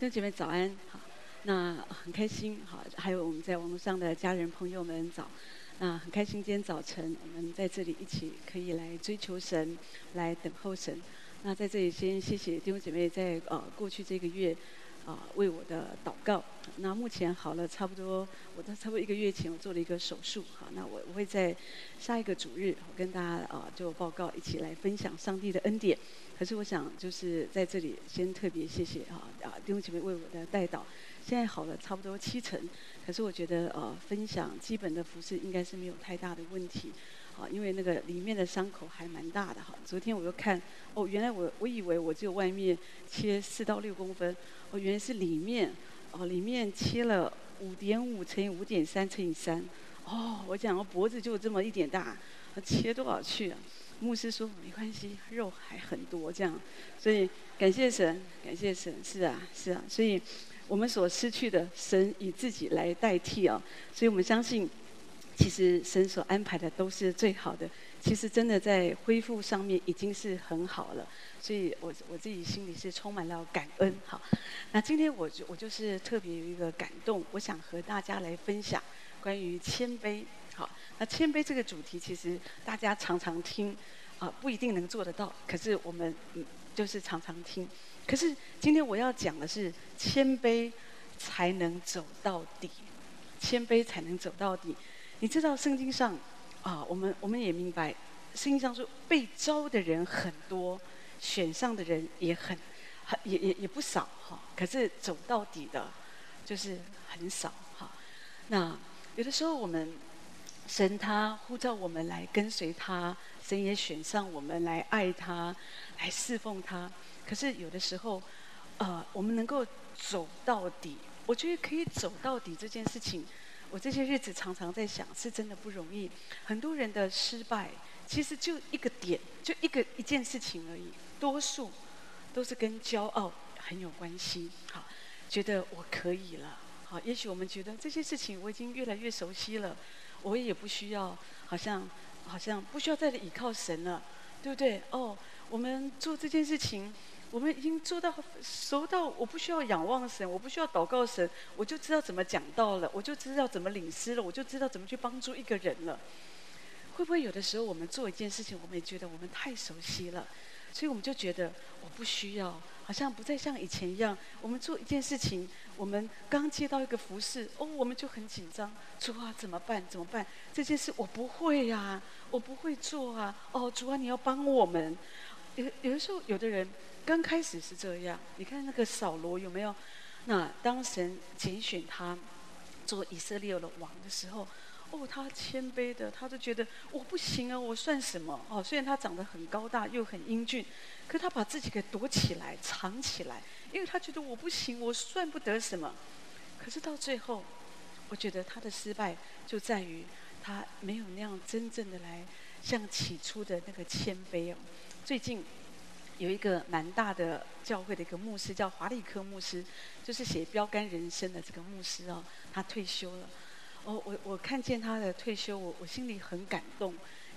弟兄姐妹早安，好，那很开心，好，还有我们在网络上的家人朋友们早，那很开心今天早晨我们在这里一起可以来追求神，来等候神。那在这里先谢谢弟兄姐妹在呃过去这个月啊、为我的祷告。那目前好了差不多，我在差不多一个月前我做了一个手术，好，那我我会在下一个主日我跟大家啊、呃、就报告一起来分享上帝的恩典。可是我想，就是在这里先特别谢谢啊啊弟兄姐妹为我的代祷，现在好了差不多七成。可是我觉得呃分享基本的服饰应该是没有太大的问题，啊，因为那个里面的伤口还蛮大的哈。昨天我又看，哦，原来我我以为我只有外面切四到六公分，哦，原来是里面，哦，里面切了五点五乘以五点三乘以三，哦，我讲我脖子就这么一点大，切多少去啊？牧师说没关系，肉还很多这样，所以感谢神，感谢神，是啊，是啊，所以我们所失去的，神以自己来代替啊，所以我们相信，其实神所安排的都是最好的，其实真的在恢复上面已经是很好了，所以我我自己心里是充满了感恩。好，那今天我就我就是特别有一个感动，我想和大家来分享关于谦卑。好，那谦卑这个主题，其实大家常常听，啊、不一定能做得到。可是我们嗯，就是常常听。可是今天我要讲的是，谦卑才能走到底，谦卑才能走到底。你知道圣经上啊，我们我们也明白，圣经上说被招的人很多，选上的人也很很也也也不少哈。可是走到底的，就是很少哈。那有的时候我们。神他呼召我们来跟随他，神也选上我们来爱他，来侍奉他。可是有的时候，呃，我们能够走到底，我觉得可以走到底这件事情，我这些日子常常在想，是真的不容易。很多人的失败，其实就一个点，就一个一件事情而已。多数都是跟骄傲很有关系。好，觉得我可以了。好，也许我们觉得这些事情我已经越来越熟悉了。我也不需要，好像，好像不需要再依靠神了，对不对？哦，我们做这件事情，我们已经做到熟到，我不需要仰望神，我不需要祷告神，我就知道怎么讲道了，我就知道怎么领师了，我就知道怎么去帮助一个人了。会不会有的时候我们做一件事情，我们也觉得我们太熟悉了，所以我们就觉得我不需要。好像不再像以前一样，我们做一件事情，我们刚接到一个服事，哦，我们就很紧张，主啊，怎么办？怎么办？这件事我不会呀、啊，我不会做啊。哦，主啊，你要帮我们。有有的时候，有的人刚开始是这样。你看那个扫罗有没有？那当神拣选他做以色列的王的时候。哦，他谦卑的，他就觉得我不行啊，我算什么？哦，虽然他长得很高大又很英俊，可他把自己给躲起来、藏起来，因为他觉得我不行，我算不得什么。可是到最后，我觉得他的失败就在于他没有那样真正的来像起初的那个谦卑哦。最近有一个蛮大的教会的一个牧师叫华利科牧师，就是写标杆人生的这个牧师哦，他退休了。哦，我我看见他的退休，我我心里很感动。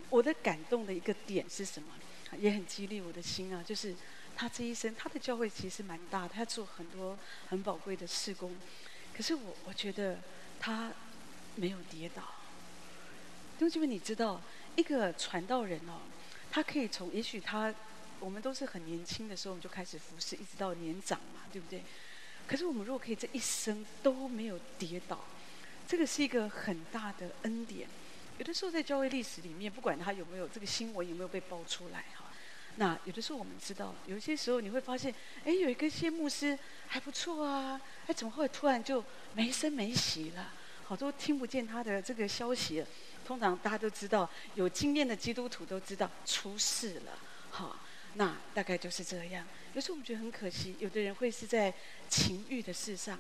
我的感动的一个点是什么？也很激励我的心啊，就是他这一生，他的教会其实蛮大，他做很多很宝贵的事工。可是我我觉得他没有跌倒。因为你知道，一个传道人哦，他可以从也许他我们都是很年轻的时候，我们就开始服侍，一直到年长嘛，对不对？可是我们如果可以这一生都没有跌倒。这个是一个很大的恩典。有的时候在教会历史里面，不管他有没有这个新闻有没有被爆出来哈，那有的时候我们知道，有些时候你会发现，哎，有一个些牧师还不错啊，哎，怎么会突然就没声没息了？好多听不见他的这个消息。通常大家都知道，有经验的基督徒都知道出事了，哈，那大概就是这样。有时候我们觉得很可惜，有的人会是在情欲的事上，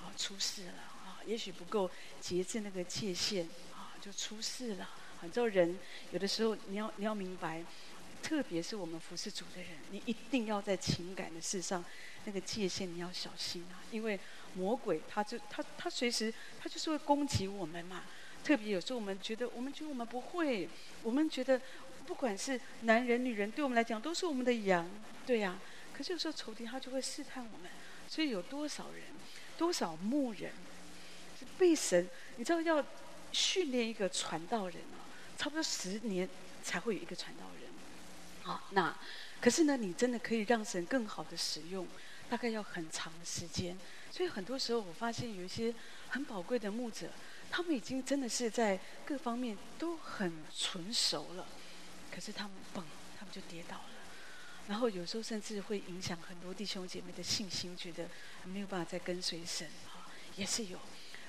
啊出事了啊。也许不够节制那个界限，啊，就出事了。很多人有的时候，你要你要明白，特别是我们服侍主的人，你一定要在情感的事上，那个界限你要小心啊，因为魔鬼他就他他随时他就是会攻击我们嘛。特别有时候我们觉得我们觉得我们不会，我们觉得不管是男人女人，对我们来讲都是我们的羊，对呀、可是有时候仇敌他就会试探我们。所以有多少人，多少牧人，被神，你知道要训练一个传道人啊，差不多十年才会有一个传道人。好，那可是呢，你真的可以让神更好的使用，大概要很长的时间。所以很多时候，我发现有一些很宝贵的牧者，他们已经真的是在各方面都很纯熟了，可是他们嘣，他们就跌倒了。然后有时候甚至会影响很多弟兄姐妹的信心，觉得没有办法再跟随神。哈，也是有。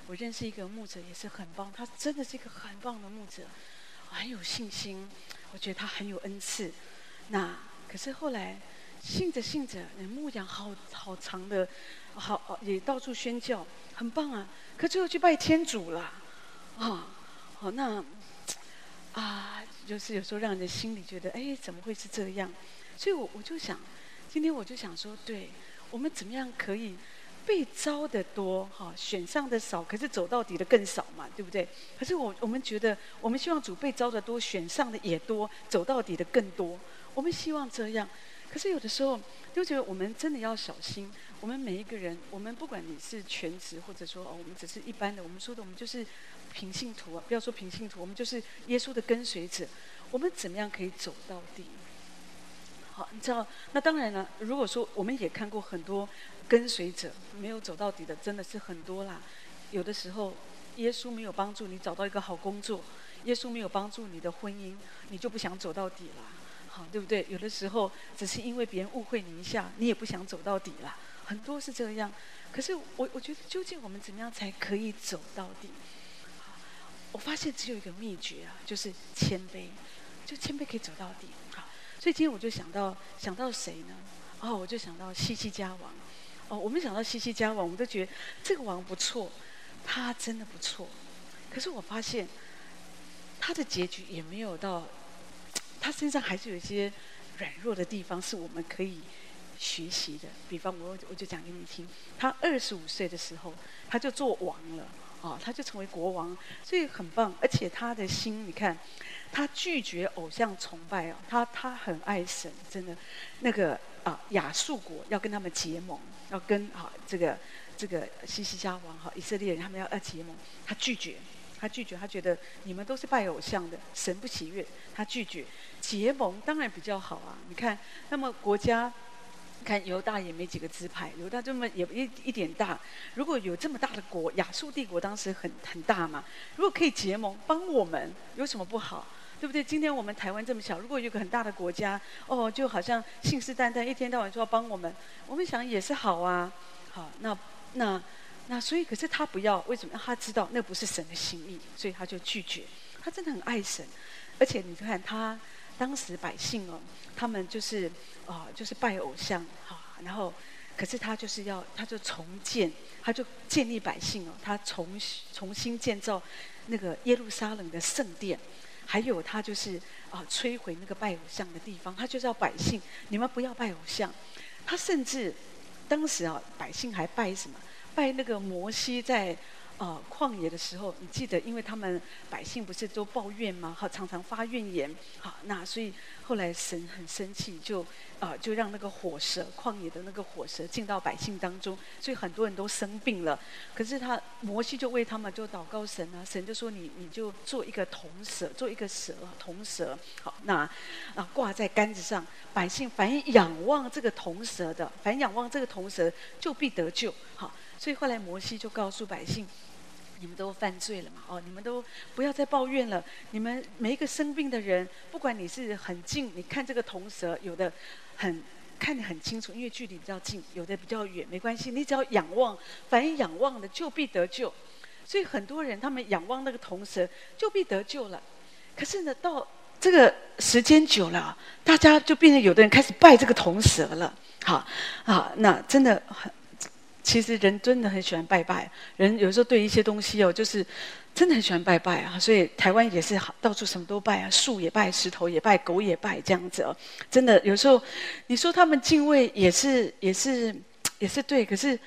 我认识一个牧者，也是很棒，他真的是一个很棒的牧者，很有信心。我觉得他很有恩赐。那可是后来信着信着，那牧羊好好长的，好也到处宣教，很棒啊。可最后去拜天主了，啊，好那啊，就是有时候让人的心里觉得，哎，怎么会是这样？所以我我就想，今天我就想说，对我们怎么样可以被招的多哈，选上的少，可是走到底的更少嘛，对不对？可是我我们觉得，我们希望主被招的多，选上的也多，走到底的更多。我们希望这样，可是有的时候就觉得我们真的要小心。我们每一个人，我们不管你是全职，或者说哦，我们只是一般的，我们说的我们就是平信徒啊，不要说平信徒，我们就是耶稣的跟随者。我们怎么样可以走到底？好，你知道，那当然了。如果说我们也看过很多跟随者没有走到底的，真的是很多啦。有的时候，耶稣没有帮助你找到一个好工作，耶稣没有帮助你的婚姻，你就不想走到底了，好，对不对？有的时候，只是因为别人误会你一下，你也不想走到底了。很多是这样。可是我我觉得，究竟我们怎么样才可以走到底？我发现只有一个秘诀啊，就是谦卑，就谦卑可以走到底。所以今天我就想到想到谁呢？哦，我就想到西西家王。哦，我们想到西西家王，我们都觉得这个王不错，他真的不错。可是我发现他的结局也没有到，他身上还是有一些软弱的地方，是我们可以学习的。比方我我就讲给你听，他二十五岁的时候他就做王了，哦，他就成为国王，所以很棒。而且他的心，你看。他拒绝偶像崇拜哦，他他很爱神，真的，那个啊亚述国要跟他们结盟，要跟啊这个这个西西家王哈以色列人他们要要结盟，他拒绝，他拒绝，他觉得你们都是拜偶像的，神不喜悦，他拒绝结盟，当然比较好啊。你看，那么国家，看犹大也没几个支派，犹大这么也一一点大，如果有这么大的国，亚述帝国当时很很大嘛，如果可以结盟帮我们，有什么不好？对不对？今天我们台湾这么小，如果有个很大的国家，哦，就好像信誓旦旦，一天到晚说要帮我们，我们想也是好啊。好，那那那，所以可是他不要，为什么？他知道那不是神的心意，所以他就拒绝。他真的很爱神，而且你看他当时百姓哦，他们就是啊、就是拜偶像，好，然后可是他就是要，他就重建，他就建立百姓哦，他重重新建造那个耶路撒冷的圣殿。还有他就是啊，摧毁那个拜偶像的地方，他就是要百姓，你们不要拜偶像。他甚至当时啊，百姓还拜什么？拜那个摩西在。呃，旷野的时候，你记得，因为他们百姓不是都抱怨吗？好，常常发怨言。好，那所以后来神很生气，就啊、就让那个火蛇，旷野的那个火蛇进到百姓当中，所以很多人都生病了。可是他摩西就为他们就祷告神啊，神就说你你就做一个铜蛇，做一个蛇铜蛇。好，那啊挂在杆子上，百姓凡仰望这个铜蛇的，凡仰望这个铜蛇就必得救。好，所以后来摩西就告诉百姓。你们都犯罪了嘛？哦，你们都不要再抱怨了。你们每一个生病的人，不管你是很近，你看这个铜蛇，有的很看得很清楚，因为距离比较近；有的比较远，没关系，你只要仰望，凡仰望的就必得救。所以很多人他们仰望那个铜蛇，就必得救了。可是呢，到这个时间久了，大家就变成有的人开始拜这个铜蛇了。好啊，那真的很。其实人真的很喜欢拜拜，人有时候对一些东西哦，就是真的很喜欢拜拜啊。所以台湾也是好，到处什么都拜啊，树也拜，石头也拜，狗也拜，这样子哦。真的有时候你说他们敬畏也是也是也是对，可是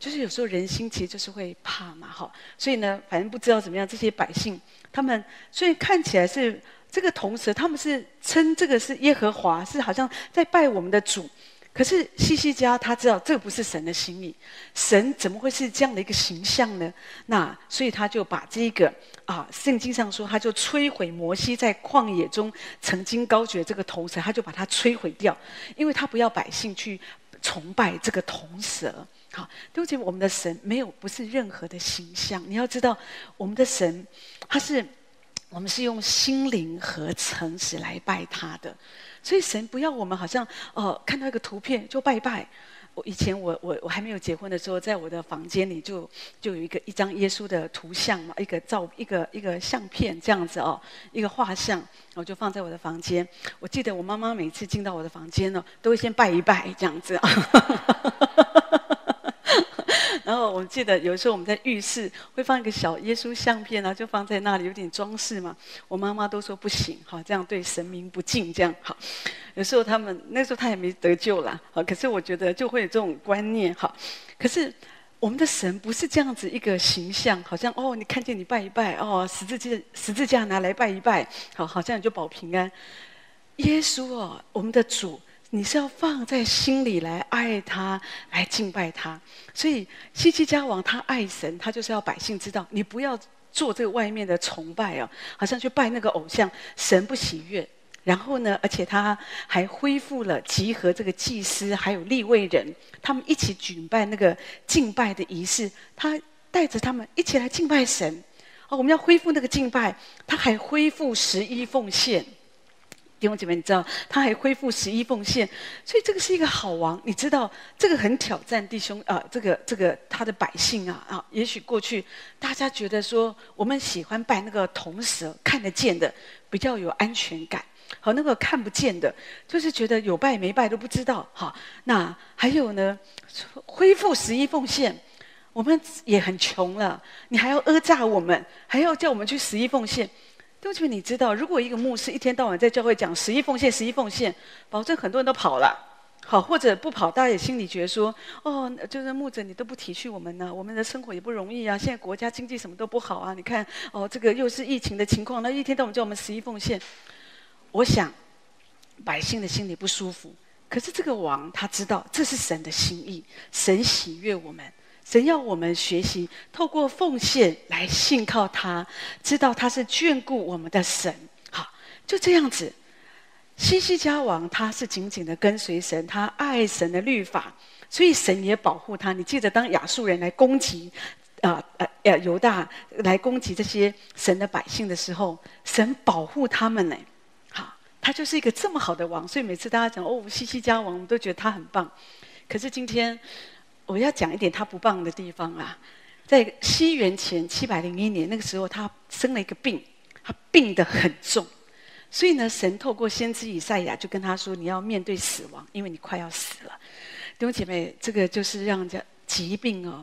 就是有时候人心其实就是会怕嘛，哈。所以呢，反正不知道怎么样，这些百姓他们所以看起来是这个同时，他们是称这个是耶和华，是好像在拜我们的主。可是西西家他知道这不是神的心意，神怎么会是这样的一个形象呢？那所以他就把这个啊，圣经上说，他就摧毁摩西在旷野中曾经高举这个铜蛇，他就把它摧毁掉，因为他不要百姓去崇拜这个铜蛇。好，对不起，我们的神没有不是任何的形象，你要知道，我们的神他是我们是用心灵和诚实来拜他的。所以神不要我们好像哦、看到一个图片就拜拜。我以前我我我还没有结婚的时候，在我的房间里就就有一个一张耶稣的图像嘛，一个照一个一个相片这样子哦，一个画像，我就放在我的房间。我记得我妈妈每次进到我的房间呢，都会先拜一拜这样子。然后我记得有时候我们在浴室会放一个小耶稣相片，然后就放在那里有点装饰嘛。我妈妈都说不行，哈，这样对神明不敬，这样好。有时候他们那时候他也没得救啦，好，可是我觉得就会有这种观念，哈。可是我们的神不是这样子一个形象，好像哦，你看见你拜一拜，哦，十字架十字架拿来拜一拜，好，好像你就保平安。耶稣哦，我们的主。你是要放在心里来爱他，来敬拜他。所以西西家王他爱神，他就是要百姓知道，你不要做这个外面的崇拜哦，好像去拜那个偶像，神不喜悦。然后呢，而且他还恢复了集合这个祭司还有立位人，他们一起举办那个敬拜的仪式，他带着他们一起来敬拜神。哦，我们要恢复那个敬拜，他还恢复十一奉献。弟兄姐妹，你知道他还恢复十一奉献，所以这个是一个好王。你知道这个很挑战弟兄啊、这个这个他的百姓啊啊，也许过去大家觉得说我们喜欢拜那个铜蛇，看得见的比较有安全感，和那个看不见的，就是觉得有拜没拜都不知道。好，那还有呢，恢复十一奉献，我们也很穷了，你还要讹诈我们，还要叫我们去十一奉献。对不起，你知道，如果一个牧师一天到晚在教会讲十一奉献、十一奉献，保证很多人都跑了。好，或者不跑，大家也心里觉得说，哦，就是牧者你都不体恤我们呢，我们的生活也不容易啊。现在国家经济什么都不好啊，你看，哦，这个又是疫情的情况，那一天到晚叫我们十一奉献，我想百姓的心里不舒服。可是这个王他知道这是神的心意，神喜悦我们。神要我们学习，透过奉献来信靠他，知道他是眷顾我们的神。好，就这样子。西西家王他是紧紧的跟随神，他爱神的律法，所以神也保护他。你记得，当亚述人来攻击，啊呃呃犹大来攻击这些神的百姓的时候，神保护他们呢。好，他就是一个这么好的王，所以每次大家讲哦，西西家王，我们都觉得他很棒。可是今天。我要讲一点他不棒的地方啊，在西元前七百零一年那个时候，他生了一个病，他病得很重，所以呢，神透过先知以赛亚就跟他说：“你要面对死亡，因为你快要死了。”弟兄姐妹，这个就是让人家疾病哦，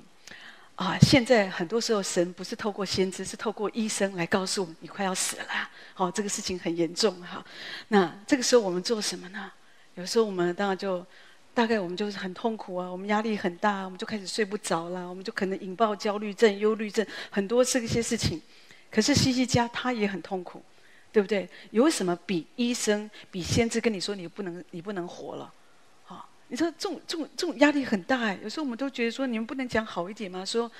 啊，现在很多时候神不是透过先知，是透过医生来告诉我们你快要死了，好，这个事情很严重哈。那这个时候我们做什么呢？有时候我们当然就。大概我们就是很痛苦啊，我们压力很大，我们就开始睡不着了，我们就可能引爆焦虑症、忧虑症，很多这些事情。可是西西家他也很痛苦，对不对？有什么比医生、比先知跟你说你不能、你不能活了？好，你说这种、这种、这种压力很大哎。有时候我们都觉得说，你们不能讲好一点吗？说。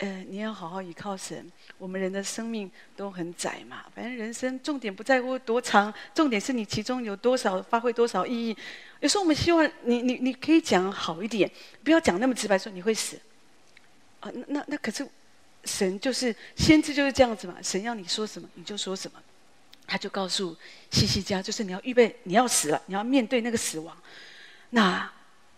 呃，你要好好依靠神。我们人的生命都很窄嘛，反正人生重点不在乎多长，重点是你其中有多少发挥多少意义。有时候我们希望你你你可以讲好一点，不要讲那么直白说你会死。啊，那那可是神就是先知就是这样子嘛，神要你说什么你就说什么。他就告诉西西家，就是你要预备你要死了，你要面对那个死亡。那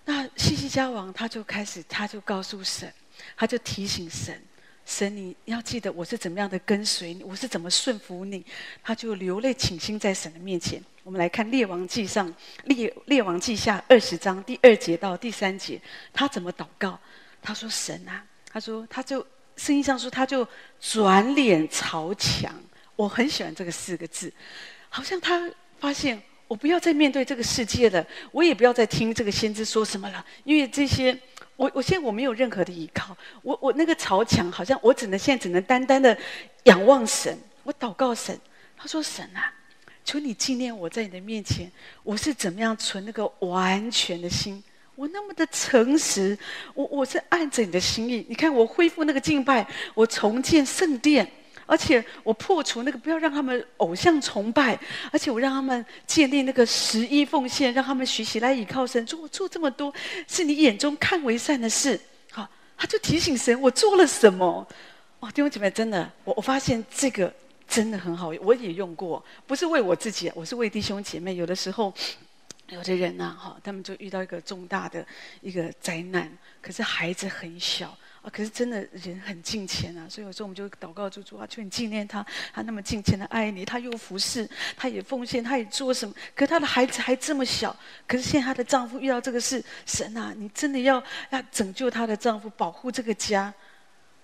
那西西家王他就开始他就告诉神。他就提醒神：“神，你要记得我是怎么样的跟随你，我是怎么顺服你。”他就流泪倾心在神的面前。我们来看《列王记上》列列王记下二十章第二节到第三节，他怎么祷告？他说：“神啊，他说他就圣经上说，他就转脸朝墙。我很喜欢这个四个字，好像他发现我不要再面对这个世界了，我也不要再听这个先知说什么了，因为这些。”我我现在我没有任何的依靠，我我那个朝墙好像我只能现在只能单单的仰望神，我祷告神，他说神啊，求你纪念我在你的面前，我是怎么样存那个完全的心。我那么的诚实，我我是按着你的心意。你看，我恢复那个敬拜，我重建圣殿，而且我破除那个不要让他们偶像崇拜，而且我让他们建立那个十一奉献，让他们学习来倚靠神。做做这么多，是你眼中看为善的事。好，他就提醒神，我做了什么？哇，弟兄姐妹，真的，我我发现这个真的很好，我也用过，不是为我自己，我是为弟兄姐妹。有的时候。有的人呢，哈，他们就遇到一个重大的一个灾难，可是孩子很小啊，可是真的人很敬虔啊，所以有时候我们就祷告主主啊，求你纪念他，他那么敬虔的爱你，他又服侍，他也奉献，他也做什么？可是他的孩子还这么小，可是现在她的丈夫遇到这个事，神啊，你真的要要拯救她的丈夫，保护这个家，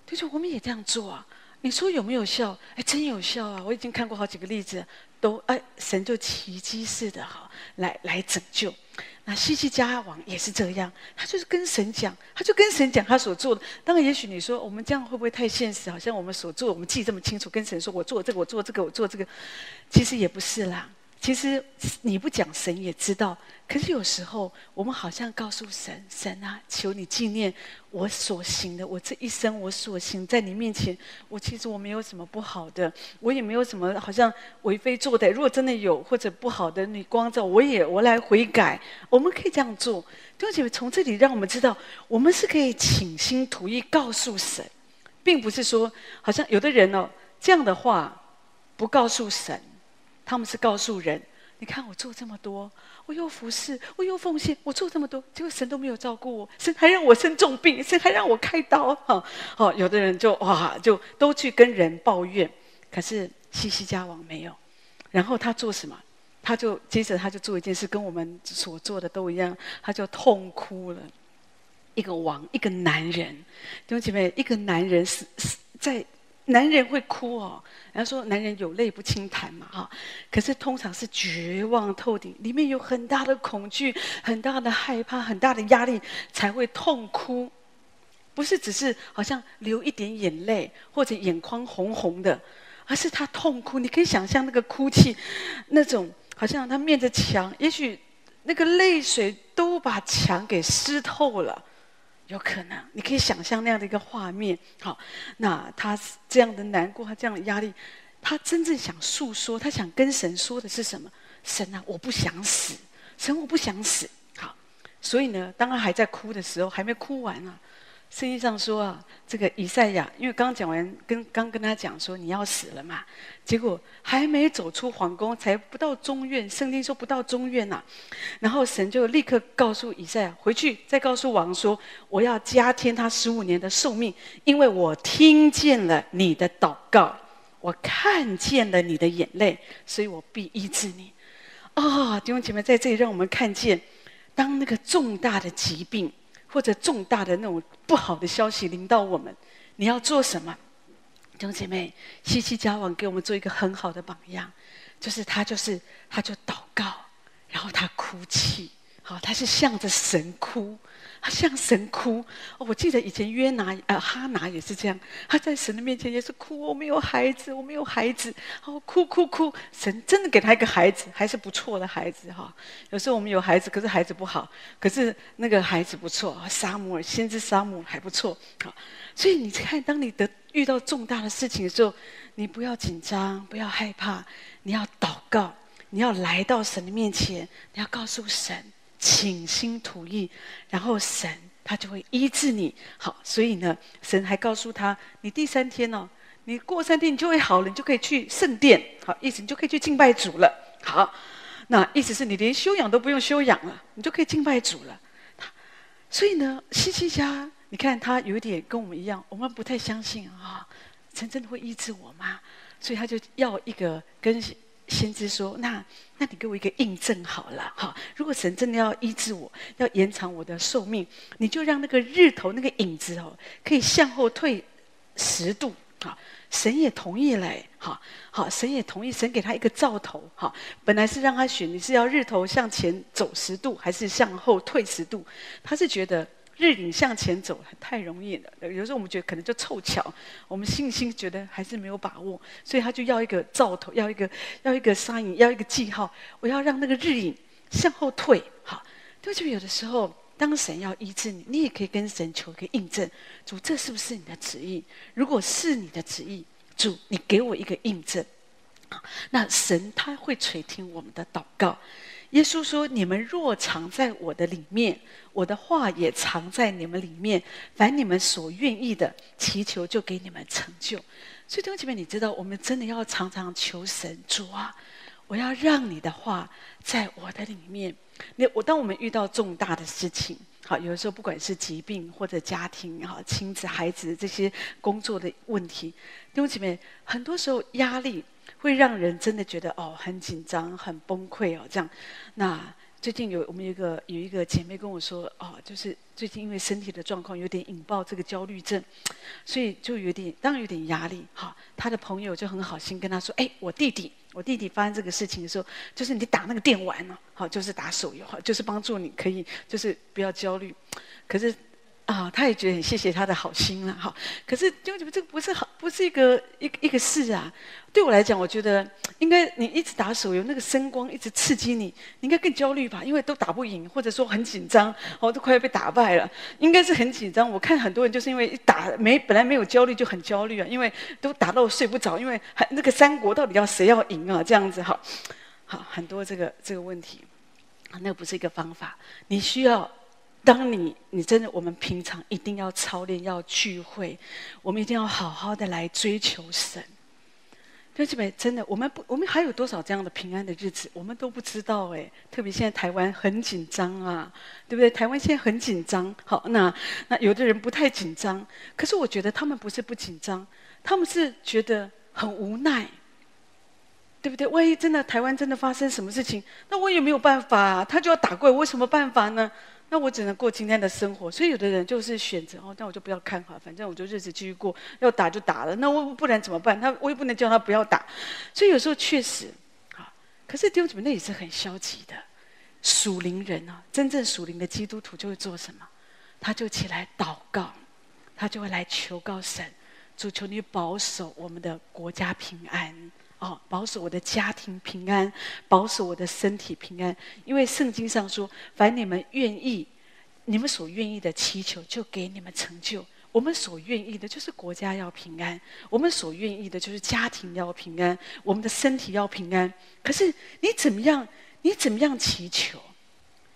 就是我们也这样做啊。你说有没有效？哎，真有效啊！我已经看过好几个例子，都哎，神就奇迹似的哈，来来拯救。那希西家王也是这样，他就是跟神讲，他就跟神讲他所做的。当然，也许你说我们这样会不会太现实？好像我们所做，我们记这么清楚，跟神说我做这个，我做这个，我做这个，其实也不是啦。其实你不讲，神也知道。可是有时候，我们好像告诉神：“神啊，求你纪念我所行的，我这一生我所行，在你面前，我其实我没有什么不好的，我也没有什么好像为非作歹。如果真的有或者不好的，你光照我也我来悔改。我们可以这样做。弟兄姐妹，从这里让我们知道，我们是可以倾心吐意告诉神，并不是说好像有的人哦这样的话不告诉神。”他们是告诉人：“你看我做这么多，我又服侍，我又奉献，我做这么多，结果神都没有照顾我，神还让我生重病，神还让我开刀。”哈，哦，有的人就哇，就都去跟人抱怨。可是西西家王没有，然后他做什么？他就接着他就做一件事，跟我们所做的都一样，他就痛哭了。一个王，一个男人，弟兄姐妹，一个男人是是在。男人会哭哦，人家说男人有泪不轻弹嘛，哈。可是通常是绝望透顶，里面有很大的恐惧、很大的害怕、很大的压力，才会痛哭。不是只是好像流一点眼泪或者眼眶红红的，而是他痛哭。你可以想象那个哭泣，那种好像他面着墙，也许那个泪水都把墙给湿透了。有可能，你可以想象那样的一个画面。好，那他这样的难过，他这样的压力，他真正想诉说，他想跟神说的是什么？神啊，我不想死，神，我不想死。好，所以呢，当他还在哭的时候，还没哭完啊。圣经上说啊，这个以赛亚，因为刚讲完，跟刚跟他讲说你要死了嘛，结果还没走出皇宫，才不到中院，圣经说不到中院呐、啊，然后神就立刻告诉以赛亚回去，再告诉王说，我要加添他十五年的寿命，因为我听见了你的祷告，我看见了你的眼泪，所以我必医治你。啊、哦，弟兄姐妹，在这里让我们看见，当那个重大的疾病。或者重大的那种不好的消息临到我们，你要做什么？弟兄姐妹，西西家王给我们做一个很好的榜样，就是他就是他就祷告，然后他哭泣，好，他是向着神哭。他向神哭，哦，我记得以前约拿呃哈拿也是这样，他在神的面前也是哭，我没有孩子，我没有孩子，哦，哭哭哭，神真的给他一个孩子，还是不错的孩子哈。有时候我们有孩子，可是孩子不好，可是那个孩子不错，撒母尔先知撒母还不错，好，所以你看，当你得遇到重大的事情的时候，你不要紧张，不要害怕，你要祷告，你要来到神的面前，你要告诉神。倾心吐意，然后神他就会医治你。好，所以呢，神还告诉他，你第三天哦，你过三天你就会好了，你就可以去圣殿。好，意思你就可以去敬拜主了。好，那意思是你连休养都不用休养了，你就可以敬拜主了。所以呢，希西家，你看他有点跟我们一样，我们不太相信啊，神真的会医治我吗？所以他就要一个跟。先知说：“那，那你给我一个印证好了，哈！如果神真的要医治我，要延长我的寿命，你就让那个日头那个影子哦，可以向后退十度，哈！神也同意了，哈！好，神也同意，神给他一个兆头，哈！本来是让他选，你是要日头向前走十度，还是向后退十度？他是觉得日影向前走太容易了。有时候我们觉得可能就凑巧，我们信心觉得还是没有把握，所以他就要一个兆头，要一个要一个沙影，要一个记号。我要让那个日影向后退。好，就就有的时候，当神要医治你，你也可以跟神求一个印证：主，这是不是你的旨意？如果是你的旨意，主，你给我一个印证。那神他会垂听我们的祷告。耶稣说：“你们若藏在我的里面，我的话也藏在你们里面。凡你们所愿意的，祈求就给你们成就。”所以弟兄姐妹，你知道，我们真的要常常求神主啊！我要让你的话在我的里面。那我当我们遇到重大的事情，好，有的时候不管是疾病或者家庭、哈亲子、孩子这些工作的问题，弟兄姐妹，很多时候压力。会让人真的觉得哦，很紧张、很崩溃哦，这样。那最近有我们有一个有一个姐妹跟我说哦，就是最近因为身体的状况有点引爆这个焦虑症，所以就有点当然有点压力。哈，她的朋友就很好心跟她说：“哎，我弟弟，我弟弟发生这个事情的时候，就是你打那个电玩呢，好，就是打手游，哈，就是帮助你可以就是不要焦虑。”可是。啊，他也觉得很谢谢他的好心了，哈。可是，就觉得这个不是好，不是一个一个一个事啊。对我来讲，我觉得应该你一直打手游，那个声光一直刺激你，你应该更焦虑吧？因为都打不赢，或者说很紧张，哦，都快要被打败了，应该是很紧张。我看很多人就是因为一打没本来没有焦虑就很焦虑啊，因为都打到睡不着，因为还那个三国到底要谁要赢啊？这样子哈，好很多这个这个问题，啊，那不是一个方法，你需要。当你你真的，我们平常一定要操练，要聚会，我们一定要好好的来追求神。弟兄姐妹，真的，我们不，我们还有多少这样的平安的日子，我们都不知道哎。特别现在台湾很紧张啊，对不对？台湾现在很紧张。好，那那有的人不太紧张，可是我觉得他们不是不紧张，他们是觉得很无奈，对不对？万一真的台湾真的发生什么事情，那我也没有办法啊，他就要打过来，我有什么办法呢？那我只能过今天的生活，所以有的人就是选择哦，那我就不要看哈，反正我就日子继续过，要打就打了，那我不然怎么办？他我也不能叫他不要打，所以有时候确实，啊，可是弟兄姊妹那也是很消极的，属灵人啊，真正属灵的基督徒就会做什么？他就起来祷告，他就会来求告神，主求你保守我们的国家平安。哦，保守我的家庭平安，保守我的身体平安。因为圣经上说，凡你们愿意，你们所愿意的祈求，就给你们成就。我们所愿意的，就是国家要平安；我们所愿意的，就是家庭要平安；我们的身体要平安。可是你怎么样？你怎么样祈求？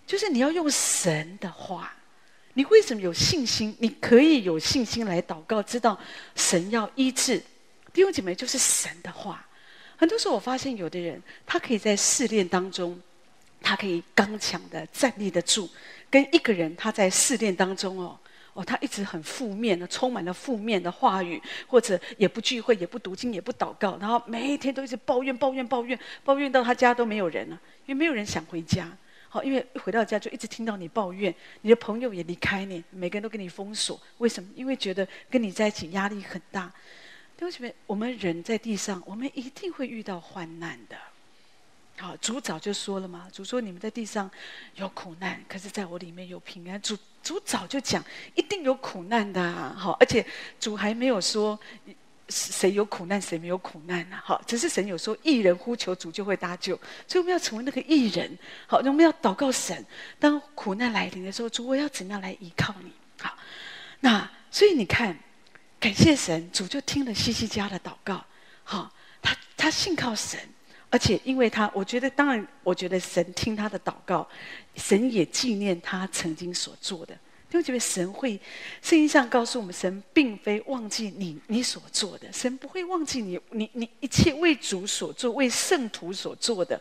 就是你要用神的话。你为什么有信心？你可以有信心来祷告，知道神要医治。弟兄姐妹，就是神的话。很多时候，我发现有的人，他可以在试炼当中，他可以刚强的站立得住；跟一个人，他在试炼当中哦，哦，他一直很负面的，充满了负面的话语，或者也不聚会，也不读经，也不祷告，然后每一天都一直抱怨、抱怨、抱怨，抱怨到他家都没有人了，因为没有人想回家。好，因为一回到家就一直听到你抱怨，你的朋友也离开你，每个人都给你封锁。为什么？因为觉得跟你在一起压力很大。为什么我们人在地上，我们一定会遇到患难的？好，主早就说了嘛。主说你们在地上有苦难，可是在我里面有平安。主主早就讲，一定有苦难的啊。好，而且主还没有说谁有苦难，谁没有苦难呢？好，只是神有说，一人呼求主就会搭救，所以我们要成为那个一人。好，我们要祷告神，当苦难来临的时候，主我要怎样来依靠你？好，那所以你看。感谢神，主就听了西西家的祷告，好，他他信靠神，而且因为他，我觉得当然，我觉得神听他的祷告，神也纪念他曾经所做的。因为觉得神会，圣经上告诉我们，神并非忘记你你所做的，神不会忘记你你你一切为主所做、为圣徒所做的，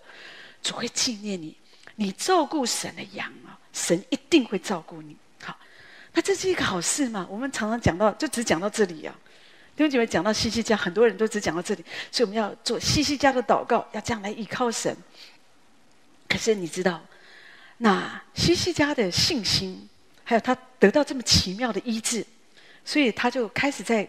主会纪念你。你照顾神的羊啊，神一定会照顾你。那这是一个好事嘛？我们常常讲到，就只讲到这里呀、啊。弟兄姐妹讲到西西家，很多人都只讲到这里，所以我们要做西西家的祷告，要这样来依靠神。可是你知道，那西西家的信心，还有他得到这么奇妙的医治，所以他就开始在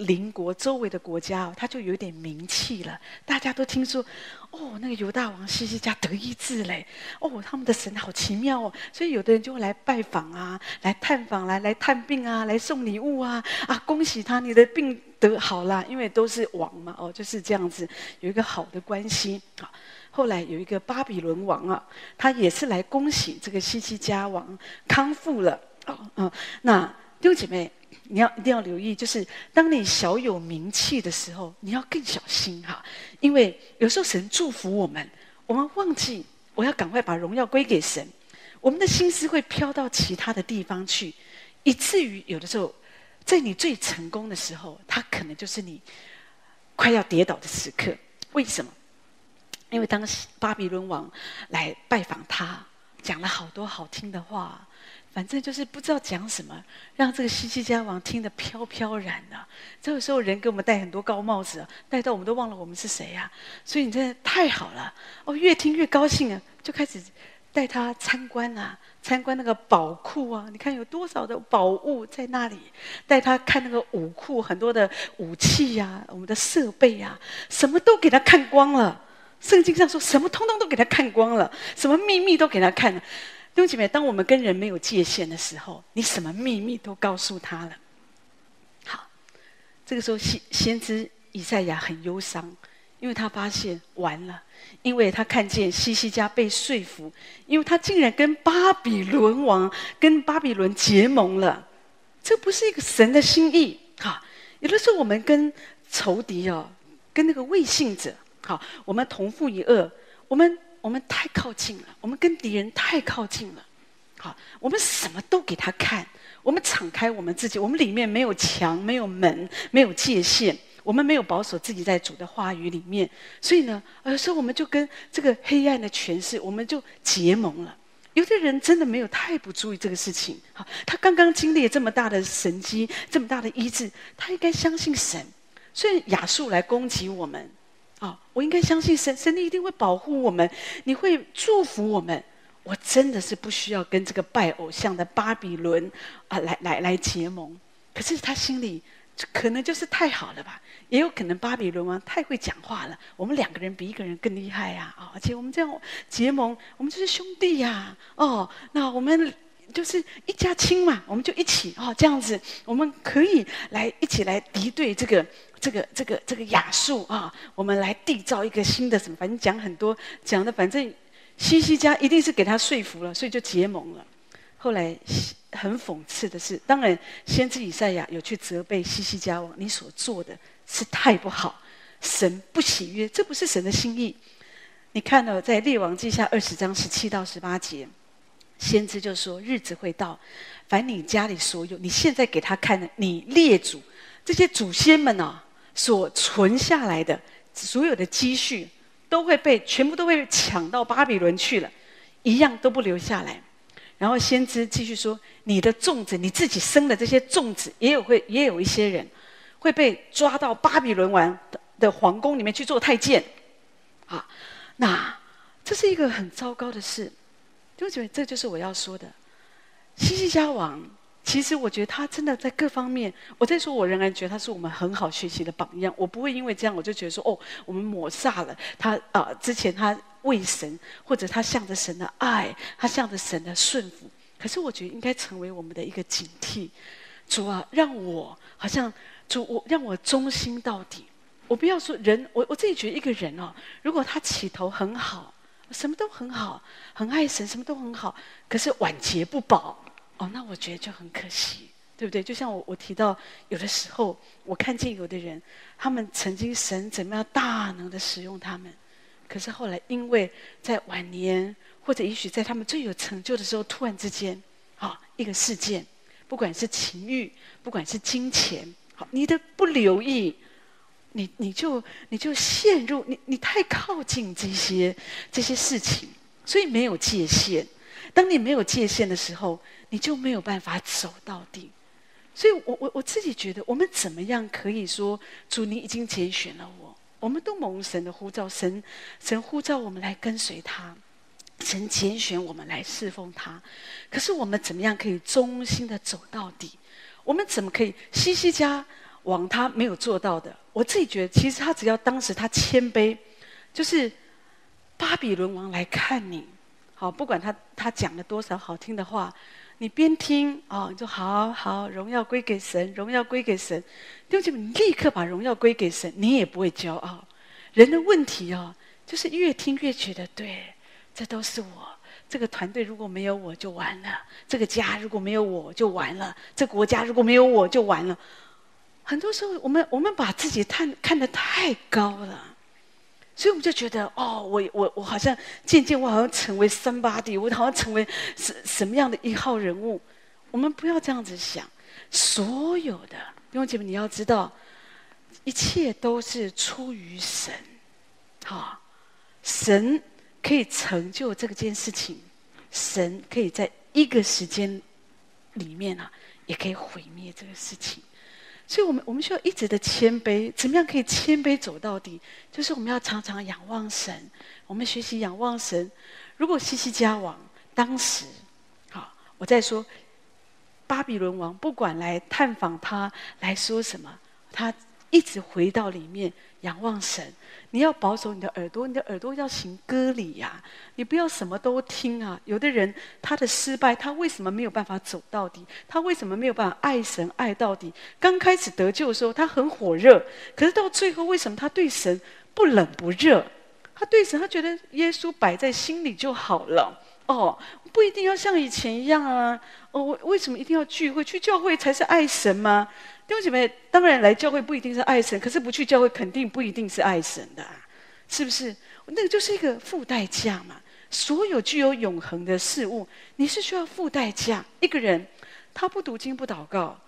邻国周围的国家哦，他就有点名气了。大家都听说，哦，那个犹大王西西家得医治嘞，哦，他们的神好奇妙哦。所以有的人就会来拜访啊，来探访，来来探病啊，来送礼物啊，啊，恭喜他，你的病得好啦，因为都是王嘛，哦，就是这样子，有一个好的关系啊。后来有一个巴比伦王啊，他也是来恭喜这个西西家王康复了。哦，嗯，那弟兄姐妹。你要一定要留意，就是当你小有名气的时候，你要更小心哈，因为有时候神祝福我们，我们忘记我要赶快把荣耀归给神，我们的心思会飘到其他的地方去，以至于有的时候，在你最成功的时候，他可能就是你快要跌倒的时刻。为什么？因为当时巴比伦王来拜访他，讲了好多好听的话。反正就是不知道讲什么，让这个西西家王听得飘飘然的。这个时候，人给我们戴很多高帽子，戴到我们都忘了我们是谁呀。所以你真的太好了哦，越听越高兴啊，就开始带他参观啊，参观那个宝库啊。你看有多少的宝物在那里，带他看那个武库，很多的武器呀，我们的设备呀，什么都给他看光了。圣经上说什么通通都给他看光了，什么秘密都给他看了。弟兄姐妹，当我们跟人没有界限的时候，你什么秘密都告诉他了。好，这个时候先先知以赛亚很忧伤，因为他发现完了，因为他看见西西家被说服，因为他竟然跟巴比伦王、跟巴比伦结盟了，这不是一个神的心意。哈，有的时候我们跟仇敌哦，跟那个未信者，好，我们同父一恶，我们。我们太靠近了，我们跟敌人太靠近了，好，我们什么都给他看，我们敞开我们自己，我们里面没有墙，没有门，没有界限，我们没有保守自己在主的话语里面，所以呢，有时候我们就跟这个黑暗的权势，我们就结盟了。有的人真的没有太不注意这个事情，好，他刚刚经历了这么大的神迹，这么大的医治，他应该相信神，所以亚述来攻击我们。啊、哦，我应该相信神，神你一定会保护我们，你会祝福我们。我真的是不需要跟这个拜偶像的巴比伦啊来来来结盟。可是他心里可能就是太好了吧，也有可能巴比伦王太会讲话了。我们两个人比一个人更厉害呀！啊，而且我们这样结盟，我们就是兄弟呀！哦，那我们就是一家亲嘛，我们就一起哦，这样子我们可以来一起来敌对这个。这个这个这个亚述啊，我们来缔造一个新的什么？反正讲很多，讲的反正西西家一定是给他说服了，所以就结盟了。后来很讽刺的是，当然先知以赛亚有去责备西西家王，你所做的是太不好，神不喜悦，这不是神的心意。你看到在列王记下二十章十七到十八节，先知就说：日子会到，凡你家里所有，你现在给他看的，你列祖这些祖先们呢、啊？所存下来的所有的积蓄，都会被全部都会抢到巴比伦去了，一样都不留下来。然后先知继续说：“你的粽子，你自己生的这些粽子，也有会也有一些人会被抓到巴比伦王的皇宫里面去做太监。”啊，那这是一个很糟糕的事。就觉得这就是我要说的，西西家王。其实我觉得他真的在各方面，我在说，我仍然觉得他是我们很好学习的榜样。我不会因为这样，我就觉得说，哦，我们抹煞了他啊、之前他为神，或者他向着神的爱，他向着神的顺服。可是我觉得应该成为我们的一个警惕。主啊，让我好像主我让我忠心到底。我不要说人，我我自己觉得一个人哦，如果他起头很好，什么都很好，很爱神，什么都很好，可是晚节不保。哦，那我觉得就很可惜，对不对？就像我我提到，有的时候我看见有的人，他们曾经神怎么样大能的使用他们，可是后来因为在晚年，或者也许在他们最有成就的时候，突然之间，啊，一个事件，不管是情欲，不管是金钱，好，你的不留意，你你就你就陷入你你太靠近这些这些事情，所以没有界限。当你没有界限的时候，你就没有办法走到底。所以我我我自己觉得，我们怎么样可以说，主你已经拣选了我，我们都蒙神的呼召，神神呼召我们来跟随他，神拣选我们来侍奉他。可是我们怎么样可以忠心的走到底？我们怎么可以西西家？王他没有做到的，我自己觉得，其实他只要当时他谦卑，就是巴比伦王来看你，好，不管他他讲了多少好听的话，你边听啊，你说好好，荣耀归给神，荣耀归给神，弟兄姐妹，你立刻把荣耀归给神，你也不会骄傲。人的问题哦，就是越听越觉得对，这都是我。这个团队如果没有我就完了，这个家如果没有我就完了，这个国家如果没有我就完了。很多时候，我们我们把自己看看得太高了，所以我们就觉得哦，我我我好像渐渐我好像成为 somebody，我好像成为什什么样的一号人物。我们不要这样子想，所有的弟兄姐妹，你要知道，一切都是出于神，好，神。可以成就这件事情，神可以在一个时间里面啊，也可以毁灭这个事情。所以，我们我们需要一直的谦卑。怎么样可以谦卑走到底？就是我们要常常仰望神，我们学习仰望神。如果西西家王当时，好，我在说，巴比伦王不管来探访他，来说什么，他一直回到里面仰望神。你要保守你的耳朵，你的耳朵要行割礼呀！你不要什么都听啊！有的人他的失败，他为什么没有办法走到底？他为什么没有办法爱神爱到底？刚开始得救的时候，他很火热，可是到最后，为什么他对神不冷不热？他对神，他觉得耶稣摆在心里就好了。哦，不一定要像以前一样啊！哦，为什么一定要聚会？去教会才是爱神吗？弟兄姐妹，当然来教会不一定是爱神，可是不去教会肯定不一定是爱神的，啊，是不是？那个就是一个付代价嘛。所有具有永恒的事物，你是需要付代价。一个人他不读经不祷告，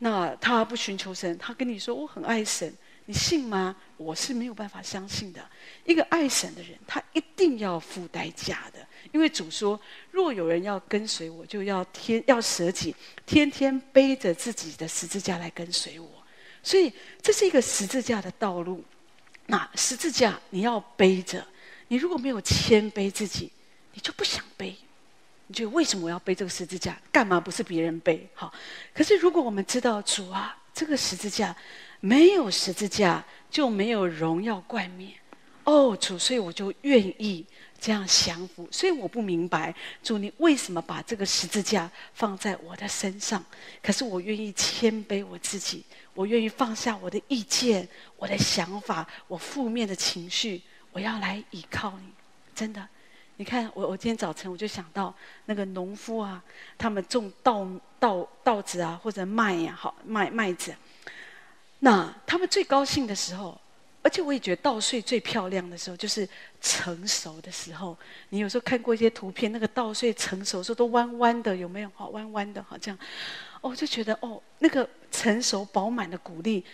那他不寻求神，他跟你说我很爱神，你信吗？我是没有办法相信的。一个爱神的人，他一定要付代价的。因为主说：“若有人要跟随我，就要天要舍己，天天背着自己的十字架来跟随我。所以这是一个十字架的道路。那十字架你要背着，你如果没有谦卑自己，你就不想背。你觉得为什么我要背这个十字架？干嘛不是别人背？好，可是如果我们知道主啊，这个十字架没有十字架就没有荣耀冠冕。哦，主，所以我就愿意。”这样降服，所以我不明白主，你为什么把这个十字架放在我的身上？可是我愿意谦卑我自己，我愿意放下我的意见、我的想法、我负面的情绪，我要来依靠你。真的，你看我，我今天早晨我就想到那个农夫啊，他们种稻稻稻子啊，或者麦呀、啊，好麦麦子，那他们最高兴的时候。而且我也觉得稻穗最漂亮的时候，就是成熟的时候。你有时候看过一些图片，那个稻穗成熟的时候都弯弯的，有没有？好弯弯的，好这样。哦，就觉得哦，那个成熟饱满的谷粒，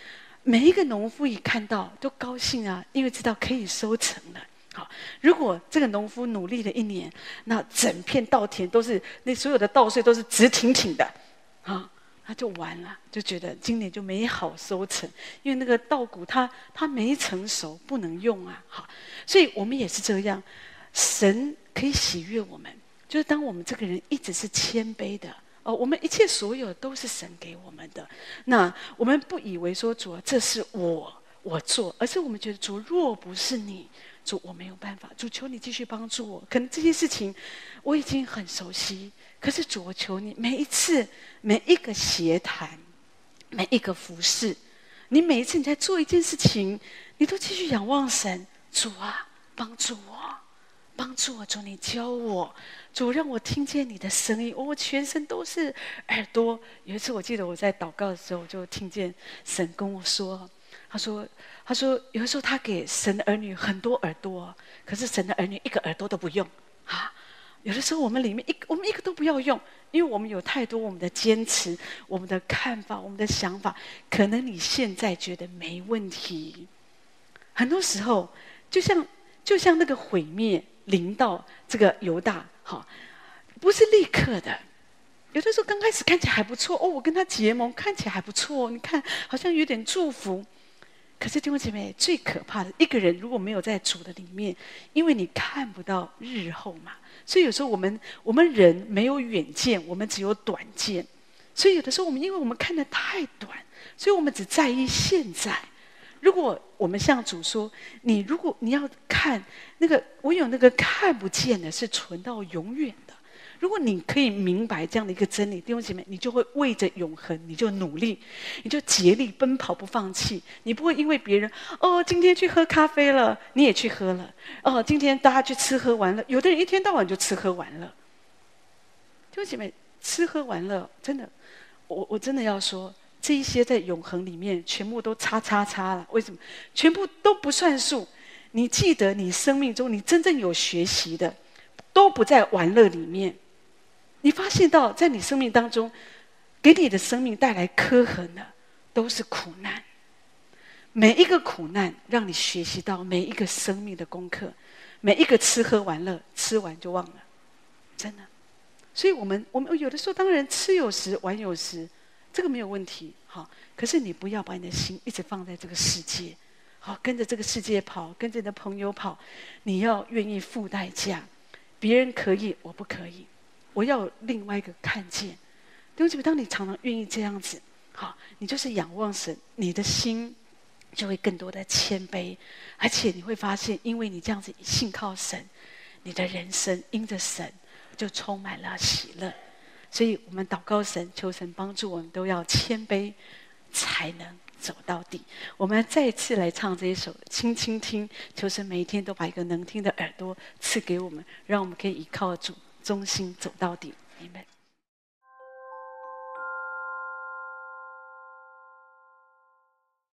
每一个农夫一看到都高兴啊，因为知道可以收成了。好，如果这个农夫努力了一年，那整片稻田都是那所有的稻穗都是直挺挺的，啊。他就完了，就觉得今年就没好收成，因为那个稻谷它它没成熟，不能用啊。好，所以我们也是这样，神可以喜悦我们，就是当我们这个人一直是谦卑的哦，我们一切所有都是神给我们的。那我们不以为说主啊，这是我我做，而是我们觉得主若不是你，主我没有办法，主求你继续帮助我。可能这些事情我已经很熟悉。可是主，我求你，每一次每一个协谈，每一个服侍，你每一次你在做一件事情，你都继续仰望神。主啊，帮助我，帮助我，主你教我，主让我听见你的声音。我全身都是耳朵。有一次我记得我在祷告的时候，我就听见神跟我说：“他说，他说，有的时候他给神的儿女很多耳朵，可是神的儿女一个耳朵都不用啊。”有的时候，我们里面一我们一个都不要用，因为我们有太多我们的坚持、我们的看法、我们的想法。可能你现在觉得没问题，很多时候就像就像那个毁灭临到这个犹大，哈，不是立刻的。有的时候刚开始看起来还不错哦，我跟他结盟看起来还不错，你看好像有点祝福。可是弟兄姐妹，最可怕的一个人如果没有在主的里面，因为你看不到日后嘛。所以有时候我们我们人没有远见，我们只有短见。所以有的时候我们因为我们看得太短，所以我们只在意现在。如果我们向主说：“你如果你要看那个，我有那个看不见的，是存到永远。”如果你可以明白这样的一个真理，弟兄姐妹，你就会为着永恒，你就努力，你就竭力奔跑，不放弃。你不会因为别人哦，今天去喝咖啡了，你也去喝了。哦，今天大家去吃喝玩乐，有的人一天到晚就吃喝玩乐。弟兄姐妹，吃喝玩乐，真的，我我真的要说，这一些在永恒里面全部都叉叉叉了。为什么？全部都不算数。你记得，你生命中你真正有学习的，都不在玩乐里面。你发现到，在你生命当中，给你的生命带来刻痕的，都是苦难。每一个苦难，让你学习到每一个生命的功课。每一个吃喝玩乐，吃完就忘了，真的。所以，我们我们有的时候，当然吃有时，玩有时，这个没有问题。好，可是你不要把你的心一直放在这个世界，好，跟着这个世界跑，跟着你的朋友跑，你要愿意付代价。别人可以，我不可以。我要有另外一个看见，弟兄姐妹，当你常常愿意这样子，好，你就是仰望神，你的心就会更多的谦卑，而且你会发现，因为你这样子信靠神，你的人生因着神就充满了喜乐。所以我们祷告神，求神帮助我们，都要谦卑，才能走到底。我们再次来唱这一首，轻轻听，求神每一天都把一个能听的耳朵赐给我们，让我们可以依靠主。忠心走到底，你们。